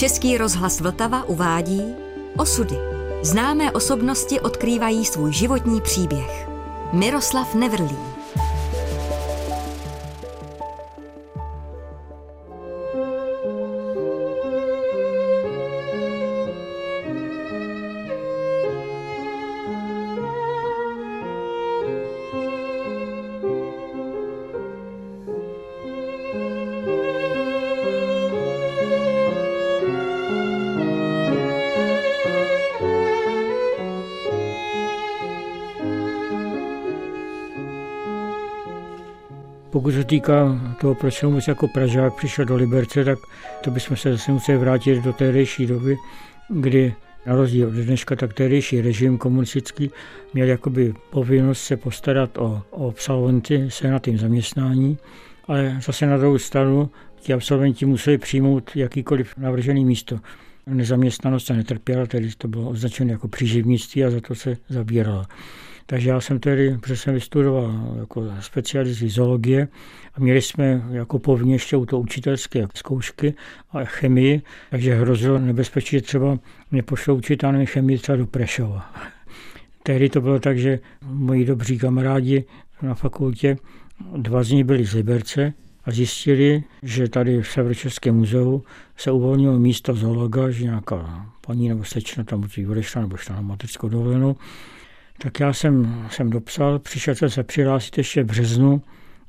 Český rozhlas Vltava uvádí Osudy. Známé osobnosti odkrývají svůj životní příběh. Miroslav Nevrlý. Pokud se týká toho, proč jsem vůbec jako Pražák přišel do Liberce, tak to bychom se zase museli vrátit do tehdejší doby, kdy na rozdíl od dneška, tak tehdejší režim komunistický měl jakoby povinnost se postarat o, o absolventy se na tím zaměstnání, ale zase na druhou stranu ti absolventi museli přijmout jakýkoliv navržený místo. Nezaměstnanost se netrpěla, tedy to bylo označeno jako příživnictví a za to se zabírala. Takže já jsem tedy přesně vystudoval jako specialist zoologie a měli jsme jako povinně ještě u to učitelské zkoušky a chemii, takže hrozilo nebezpečí, že třeba mě pošlo učit chemii třeba do Prešova. Tehdy to bylo tak, že moji dobří kamarádi na fakultě, dva z nich byli z Liberce a zjistili, že tady v Severočeském muzeu se uvolnilo místo zoologa, že nějaká paní nebo slečna tam odešla nebo šla na mateřskou dovolenou tak já jsem, jsem dopsal, přišel jsem se přihlásit ještě v březnu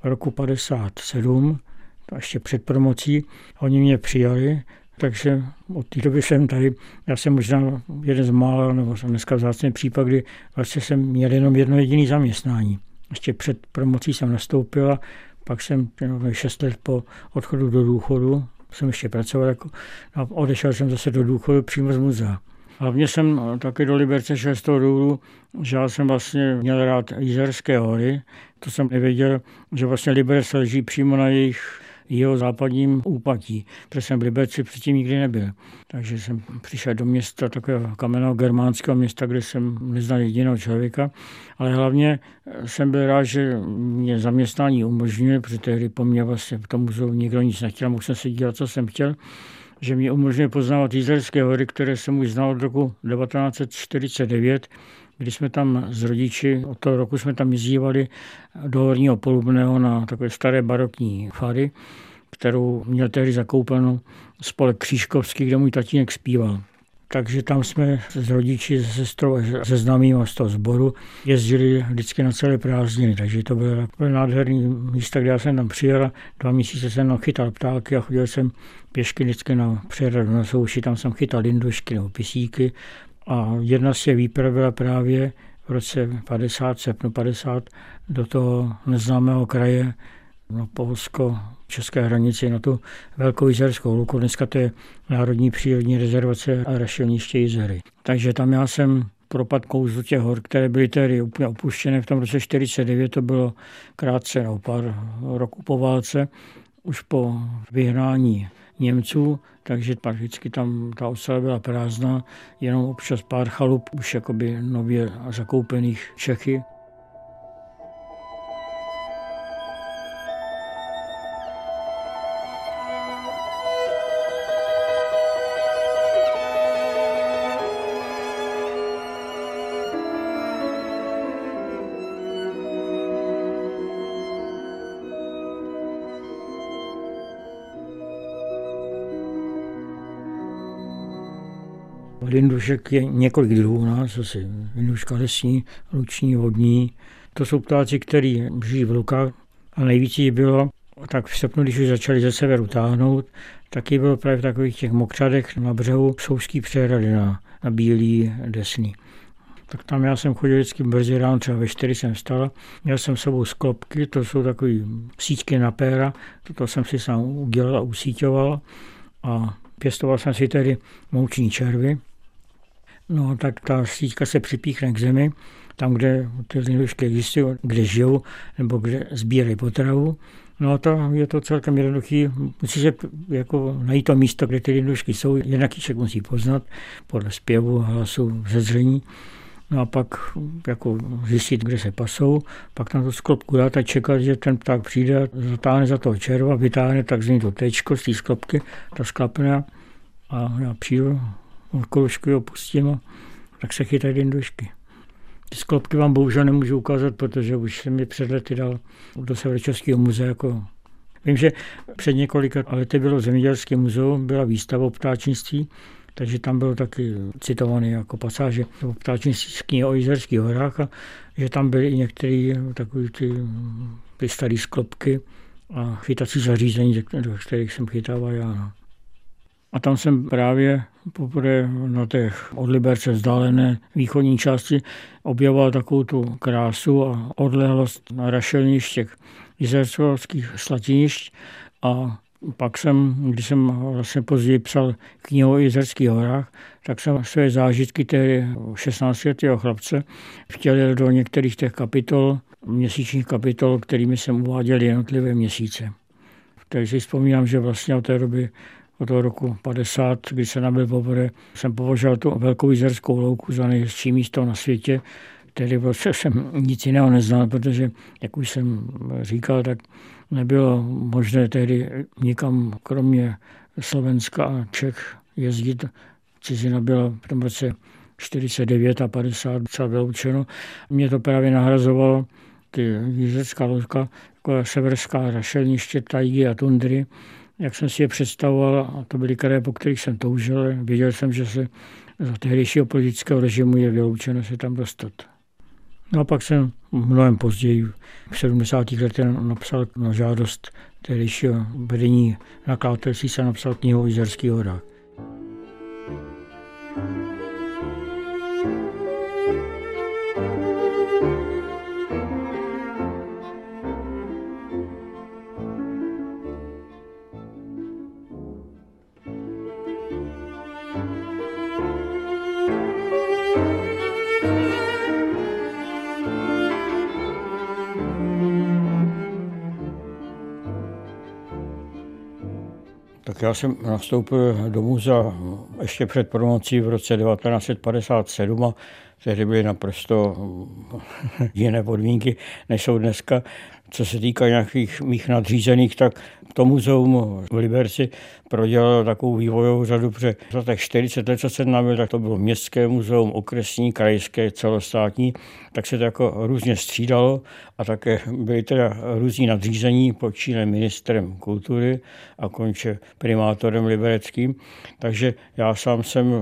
roku 57, to ještě před promocí. Oni mě přijali, takže od té doby jsem tady, já jsem možná jeden z mála, nebo jsem dneska vzácný případ, kdy vlastně jsem měl jenom jedno jediné zaměstnání. Ještě před promocí jsem nastoupil a pak jsem 6 let po odchodu do důchodu, jsem ještě pracoval jako, a odešel jsem zase do důchodu přímo z muzea. Hlavně jsem taky do Liberce šel z toho důvodu, že já jsem vlastně měl rád Jízerské hory. To jsem nevěděl, že vlastně Liberec leží přímo na jejich jeho západním úpatí, protože jsem v Liberci předtím nikdy nebyl. Takže jsem přišel do města, takového kamenného germánského města, kde jsem neznal jediného člověka, ale hlavně jsem byl rád, že mě zaměstnání umožňuje, protože tehdy po mně vlastně v tom muzeu nikdo nic nechtěl, mohl jsem se dělat, co jsem chtěl že mě umožňuje poznávat Jízelské hory, které jsem už znal od roku 1949, kdy jsme tam s rodiči, od toho roku jsme tam jezdívali do Horního Polubného na takové staré barokní fary, kterou měl tehdy zakoupenou spolek Křížkovský, kde můj tatínek zpíval. Takže tam jsme s rodiči, se sestrou se známým z toho sboru jezdili vždycky na celé prázdniny. Takže to bylo takové nádherný místo, kde já jsem tam přijel. Dva měsíce jsem tam chytal ptáky a chodil jsem pěšky vždycky na přehradu na souši. Tam jsem chytal lindušky nebo pisíky. A jedna z těch výprav byla právě v roce 50, srpnu 50, do toho neznámého kraje na Polsko, české hranici na tu Velkou Jizerskou luku. Dneska to je Národní přírodní rezervace a rašelniště Jizery. Takže tam já jsem propad kouzlu těch hor, které byly tedy úplně opuštěné. V tom roce 49 to bylo krátce, no, pár roků po válce, už po vyhnání Němců, takže prakticky tam ta osada byla prázdná, jenom občas pár chalup, už jakoby nově zakoupených Čechy. Lindušek je několik druhů nás, asi linduška lesní, luční, vodní. To jsou ptáci, kteří žijí v lukách a nejvíc jich bylo, tak v srpnu, když už začali ze severu táhnout, taky bylo právě v takových těch mokřadech na břehu Souský přehrady na, na Bílý desný. Tak tam já jsem chodil vždycky brzy ráno, třeba ve čtyři jsem vstal. Měl jsem s sebou sklopky, to jsou takové síťky na péra, to jsem si sám udělal a usíťoval. A pěstoval jsem si tedy mouční červy, no tak ta síťka se připíchne k zemi, tam, kde ty linušky existují, kde žijou, nebo kde sbírají potravu. No a to je to celkem jednoduchý. Musí se jako najít to místo, kde ty linušky jsou. Jednak člověk musí poznat podle zpěvu, hlasu, zezření. No a pak jako zjistit, kde se pasou, pak na to sklopku dát a čekat, že ten pták přijde, zatáhne za toho červa, vytáhne takzvaný to tečko z té sklopky, ta sklapna A já přijdu, koložku opustím a tak se chytají jen došky. Ty sklopky vám bohužel nemůžu ukázat, protože už jsem je před lety dal do Severočeského muzea jako Vím, že před několika lety bylo Zemědělské muzeum, byla výstava o ptáčnictví, takže tam bylo taky citované jako pasáže o ptáčnictví z knihy o Jizerských horách a že tam byly i některé takové ty, ty staré sklopky a chytací zařízení, do kterých jsem chytával já. No. A tam jsem právě poprvé na těch od Liberce vzdálené východní části objevoval takovou tu krásu a odlehlost na rašelništěch jizerských slatinišť a pak jsem, když jsem vlastně později psal knihu o Jizerských horách, tak jsem své zážitky té 16 letého chlapce vtělil do některých těch kapitol, měsíčních kapitol, kterými jsem uváděl jednotlivé měsíce. Takže si vzpomínám, že vlastně od té doby od toho roku 50, kdy se nabil poprvé, jsem považoval tu velkou jizerskou louku za nejhezčí místo na světě. Tedy vlastně jsem nic jiného neznal, protože, jak už jsem říkal, tak nebylo možné tehdy nikam kromě Slovenska a Čech jezdit. Cizina byla v tom roce 49 a 50 docela vyloučeno. Mě to právě nahrazovalo ty jízdecká loďka, jako severská rašelniště, tajgy a tundry, jak jsem si je představoval, a to byly kraje, po kterých jsem toužil, věděl jsem, že se za tehdejšího politického režimu je vyloučeno se tam dostat. No a pak jsem mnohem později, v 70. letech napsal na žádost tehdejšího vedení nakladatelství se napsal knihu o Jizerských horách. Já jsem nastoupil do muzea ještě před promocí v roce 1957 a tehdy byly naprosto jiné podmínky, než jsou dneska. Co se týká nějakých mých nadřízených, tak to muzeum v Liberci prodělalo takovou vývojovou řadu, protože za těch 40 let, co jsem nabil, tak to bylo městské muzeum, okresní, krajské, celostátní, tak se to jako různě střídalo a také byly teda různí nadřízení, počínaje ministrem kultury a konče primátorem libereckým. Takže já sám jsem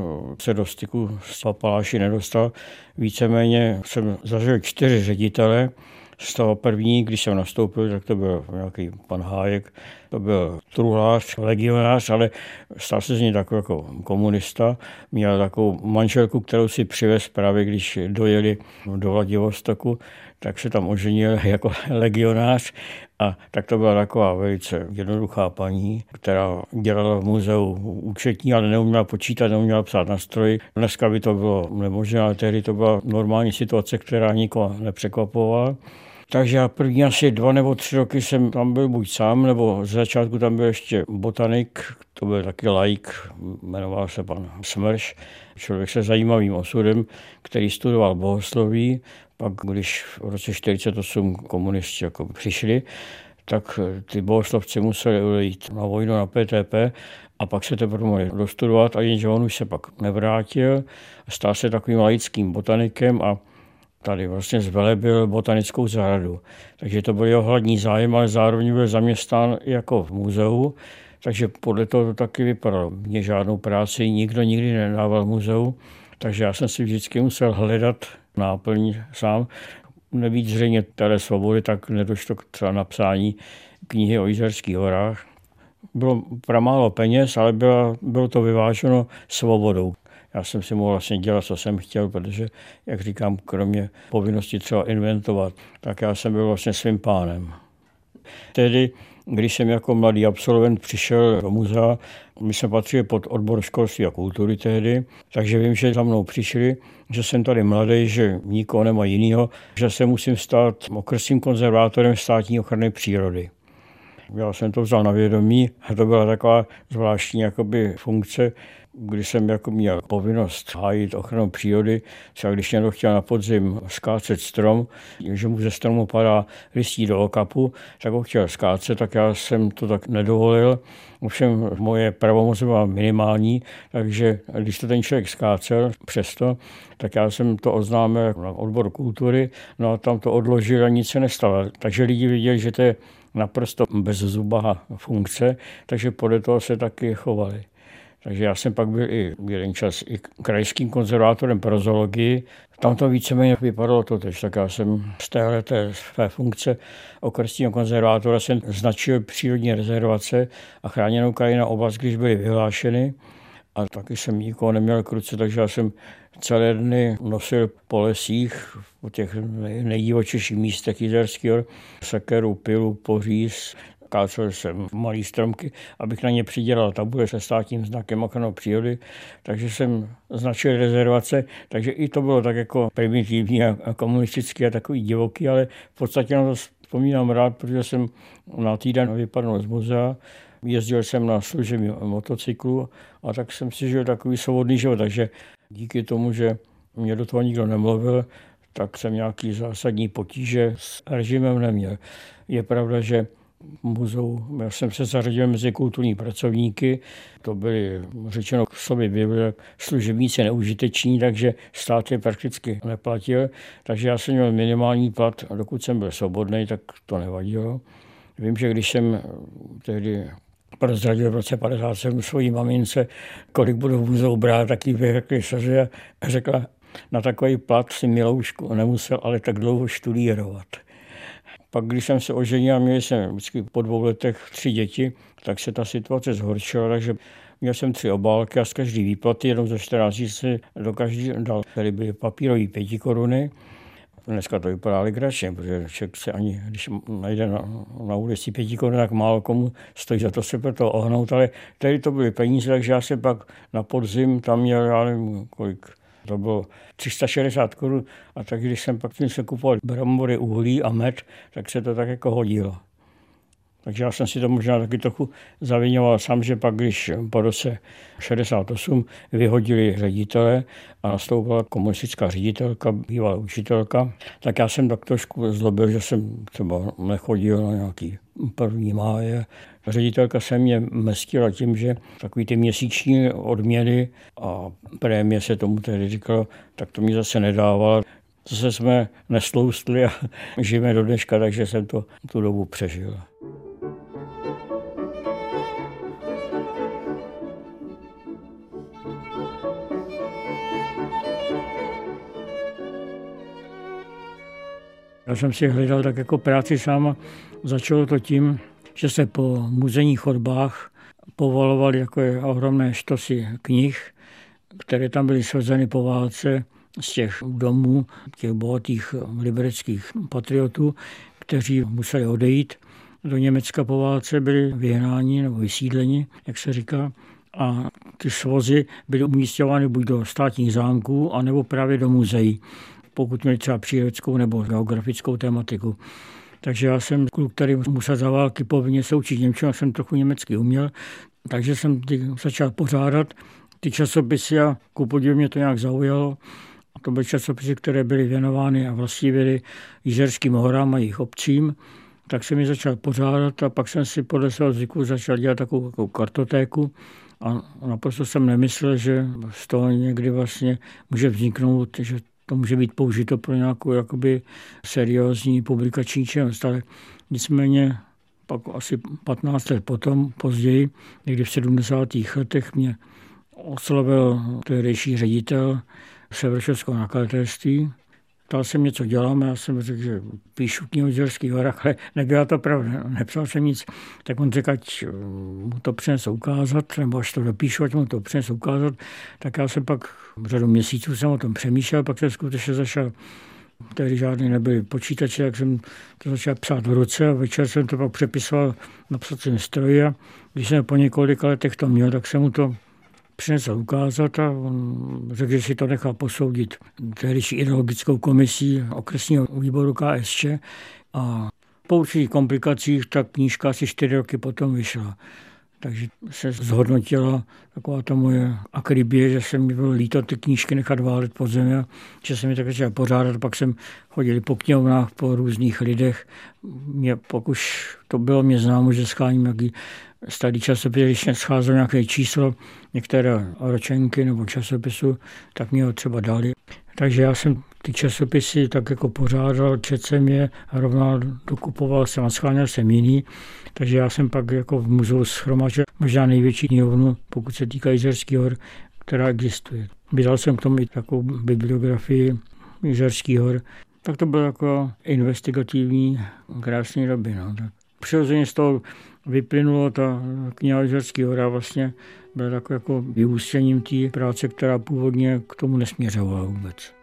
se do styku s papaláši nedostal. Víceméně jsem zažil čtyři ředitele, z toho první, když jsem nastoupil, tak to byl nějaký pan Hájek, to byl truhlář, legionář, ale stal se z něj takový jako komunista. Měl takovou manželku, kterou si přivez právě, když dojeli do Vladivostoku, tak se tam oženil jako legionář a tak to byla taková velice jednoduchá paní, která dělala v muzeu účetní, ale neuměla počítat, neuměla psát na stroji. Dneska by to bylo nemožné, ale tehdy to byla normální situace, která nikoho nepřekvapovala. Takže já první asi dva nebo tři roky jsem tam byl buď sám, nebo z začátku tam byl ještě botanik, to byl taky laik, jmenoval se pan Smrš, člověk se zajímavým osudem, který studoval bohosloví, pak když v roce 1948 komunisti jako přišli, tak ty bohoslovci museli jít na vojnu na PTP a pak se teprve mohli dostudovat, a jenže on už se pak nevrátil, stal se takovým laickým botanikem a tady vlastně zvelebil botanickou zahradu. Takže to byl jeho hlavní zájem, ale zároveň byl zaměstnán jako v muzeu, takže podle toho to taky vypadalo. Mě žádnou práci nikdo nikdy nedával v muzeu, takže já jsem si vždycky musel hledat náplň sám. Nebýt zřejmě té svobody, tak nedošlo k třeba napsání knihy o Jizerských horách. Bylo pramálo peněz, ale bylo, bylo to vyváženo svobodou já jsem si mohl vlastně dělat, co jsem chtěl, protože, jak říkám, kromě povinnosti třeba inventovat, tak já jsem byl vlastně svým pánem. Tedy, když jsem jako mladý absolvent přišel do muzea, my jsme patřili pod odbor školství a kultury tehdy, takže vím, že za mnou přišli, že jsem tady mladý, že nikoho nemá jiného, že se musím stát okresním konzervátorem státní ochrany přírody. Já jsem to vzal na vědomí a to byla taková zvláštní jakoby, funkce, kdy jsem jako měl povinnost hájit ochranu přírody, třeba když někdo chtěl na podzim skácet strom, že mu ze stromu padá listí do okapu, tak ho chtěl skácet, tak já jsem to tak nedovolil. Ovšem moje pravomoc byla minimální, takže když to ten člověk skácel přesto, tak já jsem to oznámil na odbor kultury, no a tam to odložil a nic se nestalo. Takže lidi viděli, že to je naprosto bezzubá funkce, takže podle toho se taky chovali. Takže já jsem pak byl i jeden čas i krajským konzervátorem pro zoologii. Tam to víceméně vypadalo to tež, tak já jsem z téhle své funkce okresního konzervátora jsem značil přírodní rezervace a chráněnou krajinu oblast, když byly vyhlášeny. A taky jsem nikoho neměl k ruce, takže já jsem celé dny nosil po lesích, po těch nejdivočejších místech Jizerského, sekeru, pilu, poříz, kácel jsem malé stromky, abych na ně přidělal tabule se státním znakem ochrany přírody, takže jsem značil rezervace, takže i to bylo tak jako primitivní a komunistický a takový divoký, ale v podstatě na to vzpomínám rád, protože jsem na týden vypadl z muzea, jezdil jsem na služební motocyklu a tak jsem si žil takový svobodný život, takže díky tomu, že mě do toho nikdo nemluvil, tak jsem nějaký zásadní potíže s režimem neměl. Je pravda, že muzeu. Já jsem se zařadil mezi kulturní pracovníky, to byly řečeno k sobě byli služebníci neužiteční, takže stát je prakticky neplatil, takže já jsem měl minimální plat a dokud jsem byl svobodný, tak to nevadilo. Vím, že když jsem tehdy prozradil v roce 57 svojí mamince, kolik budu v muzeu brát, tak jí vyhrkli slzy a řekla, na takový plat si Miloušku nemusel ale tak dlouho studírovat. Pak, když jsem se oženil, měl jsem vždycky po dvou letech tři děti, tak se ta situace zhoršila, takže Měl jsem tři obálky a z každý výplaty jenom ze 14 si do každý dal, tady byly papírové pěti koruny. Dneska to vypadá legračně, protože člověk se ani, když najde na, na ulici pěti korun, tak málo komu stojí za to se pro to ohnout, ale tady to byly peníze, takže já se pak na podzim tam měl, já nevím, kolik, to bylo 360 korun a tak když jsem pak se kupoval brambory, uhlí a med, tak se to tak jako hodilo. Takže já jsem si to možná taky trochu zavinoval sám, že pak, když po roce 68 vyhodili ředitele a nastoupila komunistická ředitelka, bývalá učitelka, tak já jsem tak trošku zlobil, že jsem třeba nechodil na nějaký první máje. Ředitelka se mě mestila tím, že takový ty měsíční odměny a prémie se tomu tedy říkalo, tak to mi zase nedávala. Zase jsme nestloustli a žijeme do dneška, takže jsem to tu dobu přežil. Já jsem si hledal tak jako práci sám a začalo to tím, že se po muzejních chodbách povalovaly jako ohromné štosy knih, které tam byly svazeny po válce z těch domů, těch bohatých libereckých patriotů, kteří museli odejít do Německa po válce, byli vyhnáni nebo vysídleni, jak se říká. A ty svozy byly umístěvány buď do státních zámků, anebo právě do muzeí pokud měli třeba přírodickou nebo geografickou tematiku. Takže já jsem kluk, který musel za války povinně se učit Němčinu, jsem trochu německy uměl, takže jsem ty začal pořádat ty časopisy a ku podivu mě to nějak zaujalo. A to byly časopisy, které byly věnovány a byly Jižerským horám a jejich obcím. Tak jsem mi začal pořádat a pak jsem si podle svého zvyku začal dělat takovou, takovou kartotéku. A naprosto jsem nemyslel, že z toho někdy vlastně může vzniknout, že to může být použito pro nějakou jakoby seriózní publikační činnost, ale nicméně pak asi 15 let potom, později, někdy v 70. letech mě oslovil tehdejší ředitel Severočeského nakladatelství ptal se mě, co dělám, já jsem řekl, že píšu knihu o Žerských horách, ale nebyla to pravda, nepsal jsem nic. Tak on řekl, ať eh, mu to přinese ukázat, nebo až to dopíšu, ať mu to přinese ukázat. Tak já jsem pak řadu měsíců jsem o tom přemýšlel, pak jsem skutečně začal tehdy žádný nebyly počítače, jak jsem to začal psát v ruce a večer jsem to pak přepisoval na psacím stroji a když jsem po několika letech to měl, tak jsem mu to přinesl ukázat a on řekl, že si to nechá posoudit tehdejší ideologickou komisí okresního výboru KSČ a po určitých komplikacích ta knížka asi čtyři roky potom vyšla. Takže se zhodnotila taková ta moje akribie, že jsem mi bylo líto ty knížky nechat válet pod zemi, že jsem mi tak začal pořádat. Pak jsem chodil po knihovnách, po různých lidech. Mě, pokud to bylo mě známo, že scháním nějaký starý časopis, když scházel nějaké číslo, některé ročenky nebo časopisu, tak mě ho třeba dali. Takže já jsem ty časopisy tak jako pořádal, četl jsem je a rovná dokupoval jsem a scháněl jsem jiný. Takže já jsem pak jako v muzeu schromažil možná největší knihovnu, pokud se týká Jizerských hor, která existuje. Vydal jsem k tomu i takovou bibliografii Jizerských hor. Tak to bylo jako investigativní krásné doby. No. Přirozeně z toho vyplynulo ta kniha Jizerských hora vlastně byla takovým jako vyústěním té práce, která původně k tomu nesměřovala vůbec.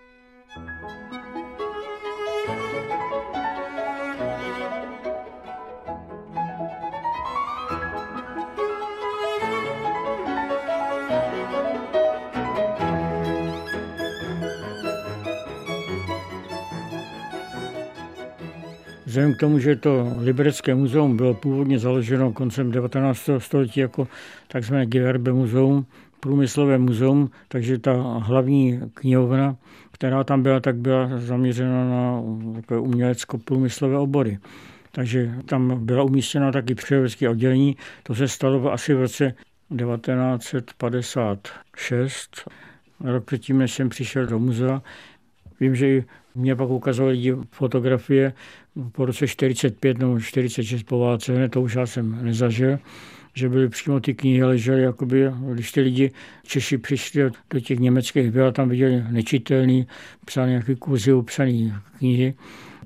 Vzhledem k tomu, že to Liberecké muzeum bylo původně založeno koncem 19. století jako takzvané Gewerbe muzeum, průmyslové muzeum, takže ta hlavní knihovna, která tam byla, tak byla zaměřena na umělecko-průmyslové obory. Takže tam byla umístěna taky přírodovědské oddělení. To se stalo asi v roce 1956. Rok předtím, než jsem přišel do muzea. Vím, že mě pak ukazovali fotografie po roce 45 nebo 46 po válce, to už já jsem nezažil, že byly přímo ty knihy ležely, jakoby, když ty lidi, Češi přišli do těch německých byl, tam viděli nečitelný, psaný nějaký kurzy, psaný knihy,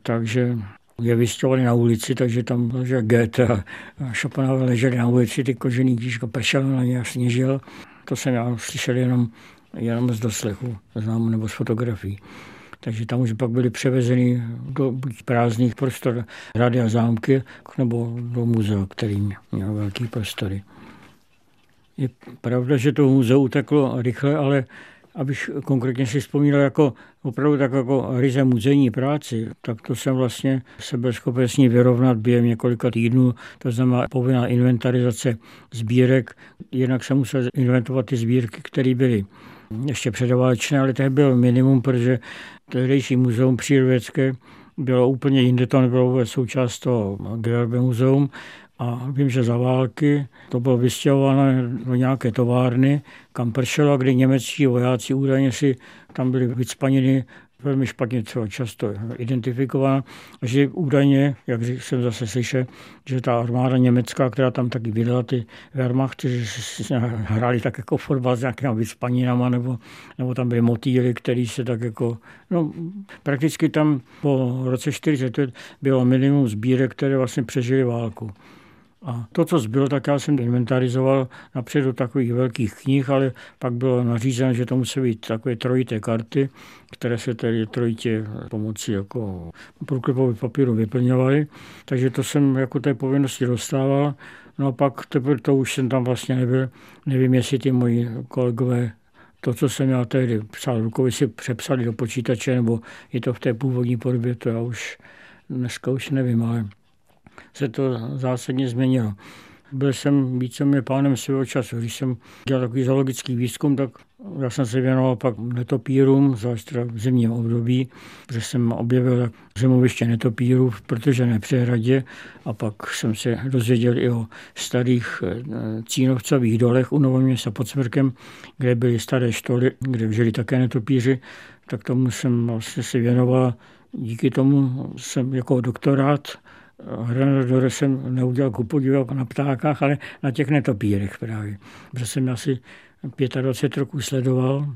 takže je vystěhovali na ulici, takže tam že Goethe a Schopenhauer leželi na ulici, ty kožený knížka pršel na ně a sněžil. To jsem já slyšel jenom, jenom z doslechu, znám, nebo z fotografií takže tam už pak byly převezeny do buď prázdných prostor hrady a zámky, nebo do muzea, který měl velký prostory. Je pravda, že to muzeu uteklo rychle, ale abych konkrétně si vzpomínal jako opravdu tak jako ryze muzejní práci, tak to jsem vlastně se byl schopen s ní vyrovnat během několika týdnů, to znamená povinná inventarizace sbírek, jinak jsem musel inventovat ty sbírky, které byly ještě předoválečné, ale to byl minimum, protože tehdejší muzeum přírodovědské bylo úplně jinde, to nebylo vůbec součást toho Georbe muzeum. A vím, že za války to bylo vystěhováno do nějaké továrny, kam pršelo, kdy němečtí vojáci údajně si tam byli vycpaniny velmi špatně třeba často identifikována, že údajně, jak jsem zase slyšel, že ta armáda německá, která tam taky vydala ty Wehrmachty, že si hráli tak jako fotbal s nějakými vyspaninama, nebo, nebo tam byly motýly, který se tak jako, no prakticky tam po roce 40 bylo minimum sbírek, které vlastně přežili válku. A to, co zbylo, tak já jsem inventarizoval napřed do takových velkých knih, ale pak bylo nařízeno, že to musí být takové trojité karty, které se tedy trojitě pomocí jako průklepových papíru vyplňovaly. Takže to jsem jako té povinnosti dostával. No a pak teprve to už jsem tam vlastně nebyl. Nevím, jestli ty moji kolegové to, co jsem já tehdy psal si přepsali do počítače, nebo je to v té původní podobě, to já už dneska už nevím, ale se to zásadně změnilo. Byl jsem víceméně pánem svého času. Když jsem dělal takový zoologický výzkum, tak já jsem se věnoval pak netopírům, zvlášť v zimním období, protože jsem objevil zemoviště netopírů v protožené přehradě a pak jsem se dozvěděl i o starých eh, cínovcových dolech u Novoměsta pod Smrkem, kde byly staré štoly, kde žili také netopíři, tak tomu jsem vlastně se věnoval. Díky tomu jsem jako doktorát Hranadore jsem neudělal ku podivu na ptákách, ale na těch netopírech právě. Protože jsem asi 25 roků sledoval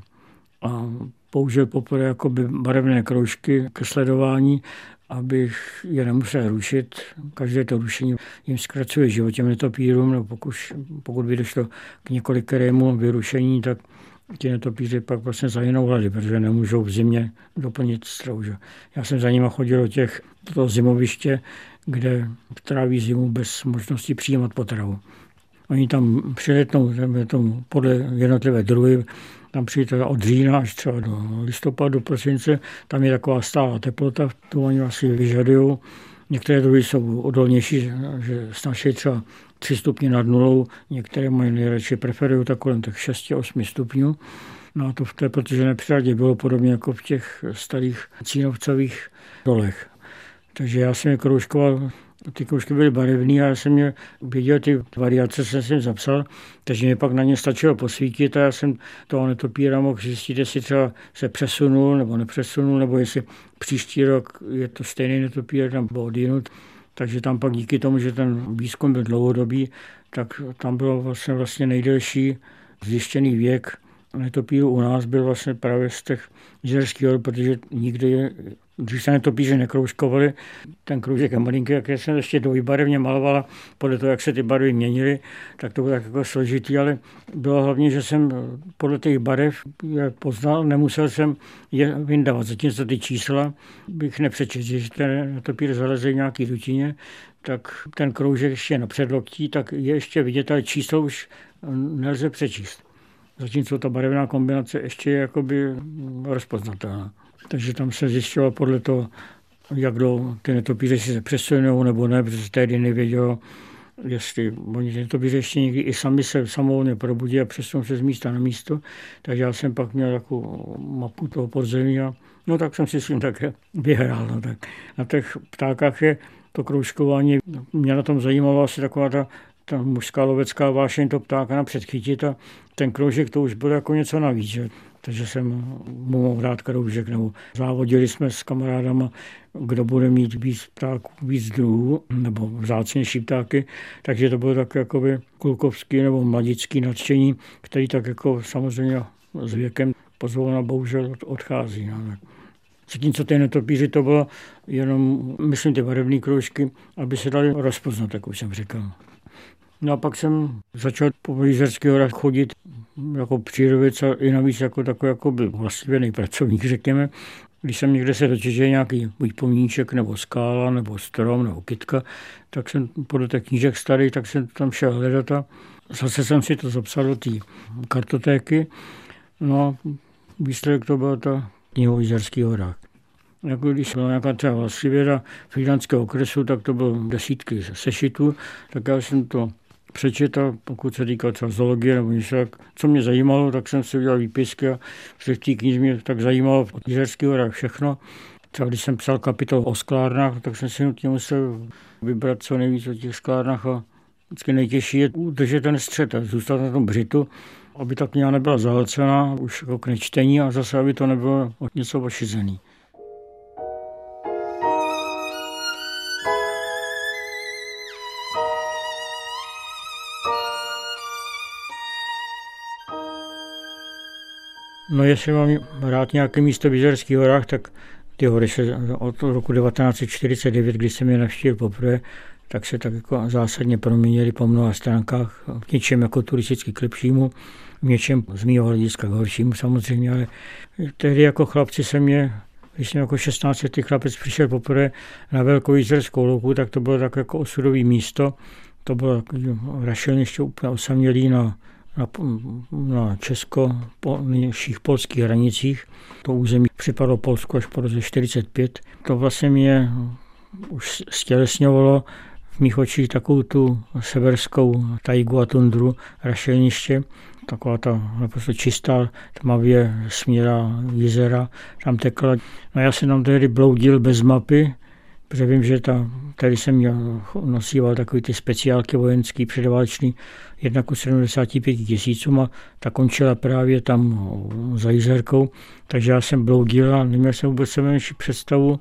a použil poprvé jakoby barevné kroužky ke sledování, abych je nemusel rušit. Každé to rušení jim zkracuje život těm netopírům, no pokud, pokud by došlo k několikerému vyrušení, tak ti netopíři pak vlastně zahynou hlady, protože nemůžou v zimě doplnit strouž. Já jsem za nimi chodil do těch do zimoviště, kde tráví zimu bez možnosti přijímat potravu. Oni tam přiletnou tomu, podle jednotlivé druhy, tam přijde od října až třeba do listopadu, prosince, tam je taková stálá teplota, tu oni asi vyžadují Některé druhy jsou odolnější, že snaží třeba 3 stupně nad nulou, některé mají nejradši preferují tak kolem tak 6-8 stupňů. No a to v té, protože nepřiradě bylo podobně jako v těch starých cínovcových dolech. Takže já jsem je kroužkoval ty kroužky byly barevné a já jsem je viděl, ty variace jsem si zapsal, takže mě pak na ně stačilo posvítit a já jsem toho netopíra mohl zjistit, jestli třeba se přesunul nebo nepřesunul, nebo jestli příští rok je to stejný netopír nebo odjinut. Takže tam pak díky tomu, že ten výzkum byl dlouhodobý, tak tam bylo vlastně, vlastně nejdelší zjištěný věk netopíru u nás byl vlastně právě z těch jizerských hor, protože nikdy když se to píše nekroužkovali, ten kroužek a malinky, jak jsem ještě dvojbarevně malovala, podle toho, jak se ty barvy měnily, tak to bylo tak jako složitý, ale bylo hlavně, že jsem podle těch barev je poznal, nemusel jsem je vyndávat. Zatímco ty čísla bych nepřečetl, že ten netopír zaleze nějaký dutině, tak ten kroužek ještě na předloktí, tak je ještě vidět, ale číslo už nelze přečíst. Zatímco ta barevná kombinace ještě je jakoby rozpoznatelná. Takže tam se zjistilo podle toho, jak dlouho ty netopíře si se přesunou nebo ne, protože tehdy nevědělo, jestli oni netopíře ještě někdy i sami se samovolně probudí a přesunou se z místa na místo. Takže já jsem pak měl takovou mapu toho podzemí a no tak jsem si s tím také vyhrál. No, tak. Na těch ptákách je to kroužkování, mě na tom zajímalo asi taková ta ta mužská lovecká vášeň to ptáka napřed chytit a ten kroužek to už byl jako něco navíc. Že? Takže jsem mu mohl dát kroužek, nebo závodili jsme s kamarádama, kdo bude mít víc ptáků, víc druhů, nebo vzácnější ptáky, takže to bylo tak jakoby kulkovský nebo mladický nadšení, který tak jako samozřejmě s věkem pozvolna bohužel odchází. No. Zatímco ty netopíři to bylo jenom, myslím, ty barevné kroužky, aby se dali rozpoznat, jak už jsem říkal. No a pak jsem začal po Jizerských horách chodit jako přírodověc a i navíc jako takový jako byl vlastně pracovník, řekněme. Když jsem někde se dočetl, nějaký buď pomníček, nebo skála, nebo strom, nebo kytka, tak jsem podle těch knížek starý, tak jsem tam šel hledat a zase jsem si to zapsal do té kartotéky. No a výsledek to byla ta kniha o Jizerských horách. Jako když byla nějaká třeba vlastivěda frýdlanského okresu, tak to bylo desítky sešitů, tak já jsem to přečetl, pokud se týká třeba zoologie nebo něco, co mě zajímalo, tak jsem si udělal výpisky a v té knize mě tak zajímalo v Jiřerských horách všechno. Třeba když jsem psal kapitol o sklárnách, tak jsem si nutně musel vybrat co nejvíc o těch sklárnách a vždycky nejtěžší je udržet ten střed a zůstat na tom břitu, aby ta kniha nebyla zahlcená už jako k nečtení a zase, aby to nebylo něco ošizený. No jestli mám rád nějaké místo v Jizerských horách, tak ty hory se od roku 1949, kdy jsem je navštívil poprvé, tak se tak jako zásadně proměnily po mnoha stránkách, v něčem jako turisticky k lepšímu, v něčem z mého hlediska k horšímu samozřejmě, ale tehdy jako chlapci se mě když jsem jako 16 letý chlapec přišel poprvé na Velkou jizerskou louku, tak to bylo tak jako osudové místo. To bylo rašelniště úplně osamělý na na, na česko-nižších polských hranicích. To území připadlo Polsku až po roce 45. To vlastně mě už stělesňovalo v mých očích takovou tu severskou tajgu a tundru, rašelniště, taková ta naprosto čistá, tmavě směra jezera, tam tekla. No já jsem tam tehdy bloudil bez mapy, protože vím, že ta, tady jsem měl, nosíval takový ty speciálky vojenský předválečný, jedna ku 75 tisícům a ta končila právě tam za Jizerkou, takže já jsem bloudil a neměl jsem vůbec představu,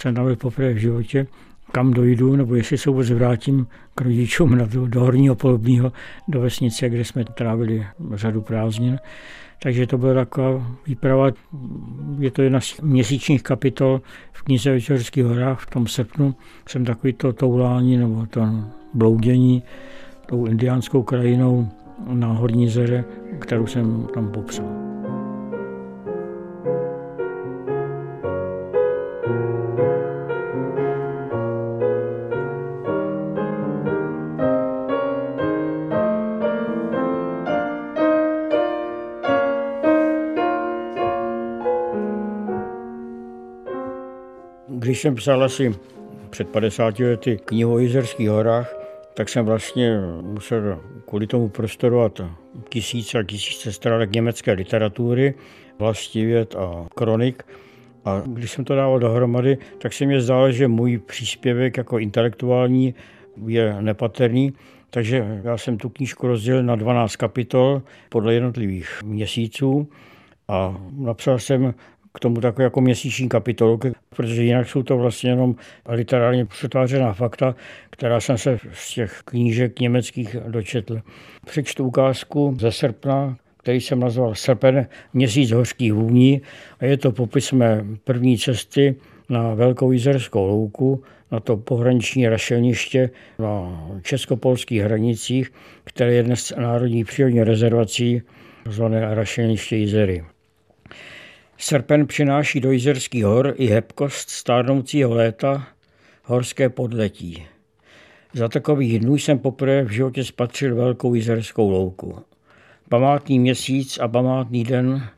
jsem tam byl poprvé v životě, kam dojdu, nebo jestli se vůbec vrátím k rodičům na do, do Horního Polubního, do vesnice, kde jsme trávili řadu prázdnin. Takže to byla taková výprava, je to jedna z měsíčních kapitol v knize o Čerských horách v tom srpnu. Jsem takový to toulání nebo to bloudění tou indiánskou krajinou na Horní zeře, kterou jsem tam popsal. Když jsem psal asi před 50 lety knihu o Jizerských horách, tak jsem vlastně musel kvůli tomu prostorovat tisíce a tisíce stránek německé literatury, vlastivěd a kronik. A když jsem to dával dohromady, tak se mi zdálo, že můj příspěvek jako intelektuální je nepatrný, takže já jsem tu knížku rozdělil na 12 kapitol podle jednotlivých měsíců a napsal jsem k tomu takové jako měsíční kapitolu, protože jinak jsou to vlastně jenom literárně přetvářená fakta, která jsem se z těch knížek německých dočetl. Přečtu ukázku ze srpna, který jsem nazval Srpen, měsíc hořkých vůní a je to popis mé první cesty na Velkou jizerskou louku, na to pohraniční rašelniště na českopolských hranicích, které je dnes národní přírodní rezervací, zvané rašelniště Jizery. Srpen přináší do Jizerských hor i hebkost stárnoucího léta horské podletí. Za takových dnů jsem poprvé v životě spatřil velkou jizerskou louku. Památný měsíc a památný den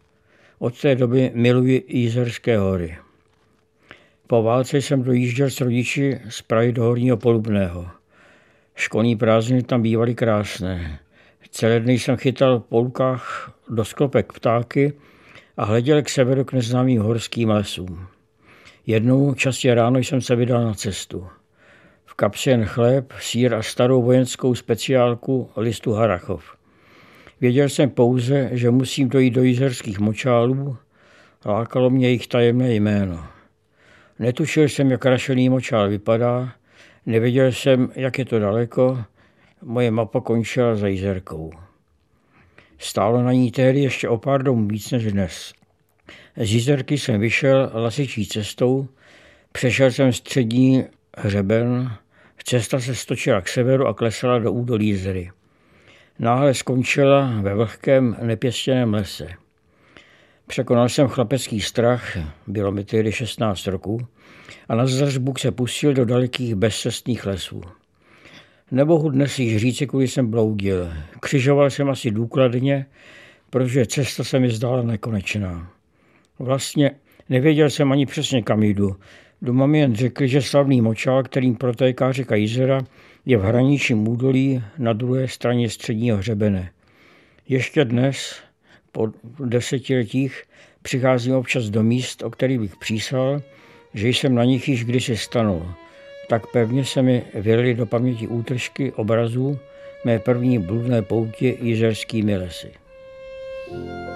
od té doby miluji Jizerské hory. Po válce jsem dojížděl s rodiči z Prahy do Horního Polubného. Školní prázdniny tam bývaly krásné. Celé dny jsem chytal v polkách do sklopek ptáky a hleděl k severu k neznámým horským lesům. Jednou častě ráno jsem se vydal na cestu. V kapse jen chléb, sír a starou vojenskou speciálku listu Harachov. Věděl jsem pouze, že musím dojít do jizerských močálů, lákalo mě jejich tajemné jméno. Netušil jsem, jak rašelný močál vypadá, nevěděl jsem, jak je to daleko, moje mapa končila za jizerkou. Stálo na ní tehdy ještě o pár domů víc než dnes. Z jizerky jsem vyšel lasičí cestou, přešel jsem střední hřeben, cesta se stočila k severu a klesala do údolí Jizery. Náhle skončila ve vlhkém nepěstěném lese. Překonal jsem chlapecký strach, bylo mi tehdy 16 roků, a na zrzbuk se pustil do dalekých bezcestných lesů. Nemohu dnes již říci, kudy jsem bloudil. Křižoval jsem asi důkladně, protože cesta se mi zdála nekonečná. Vlastně nevěděl jsem ani přesně, kam jdu. Doma mi jen řekli, že slavný močál, kterým protéká řeka Jizera, je v hraničním údolí na druhé straně středního hřebene. Ještě dnes, po desetiletích, přicházím občas do míst, o kterých bych přísal, že jsem na nich již kdysi stanul – tak pevně se mi vylily do paměti útržky obrazů mé první bludné poutě jizerskými lesy. Podcast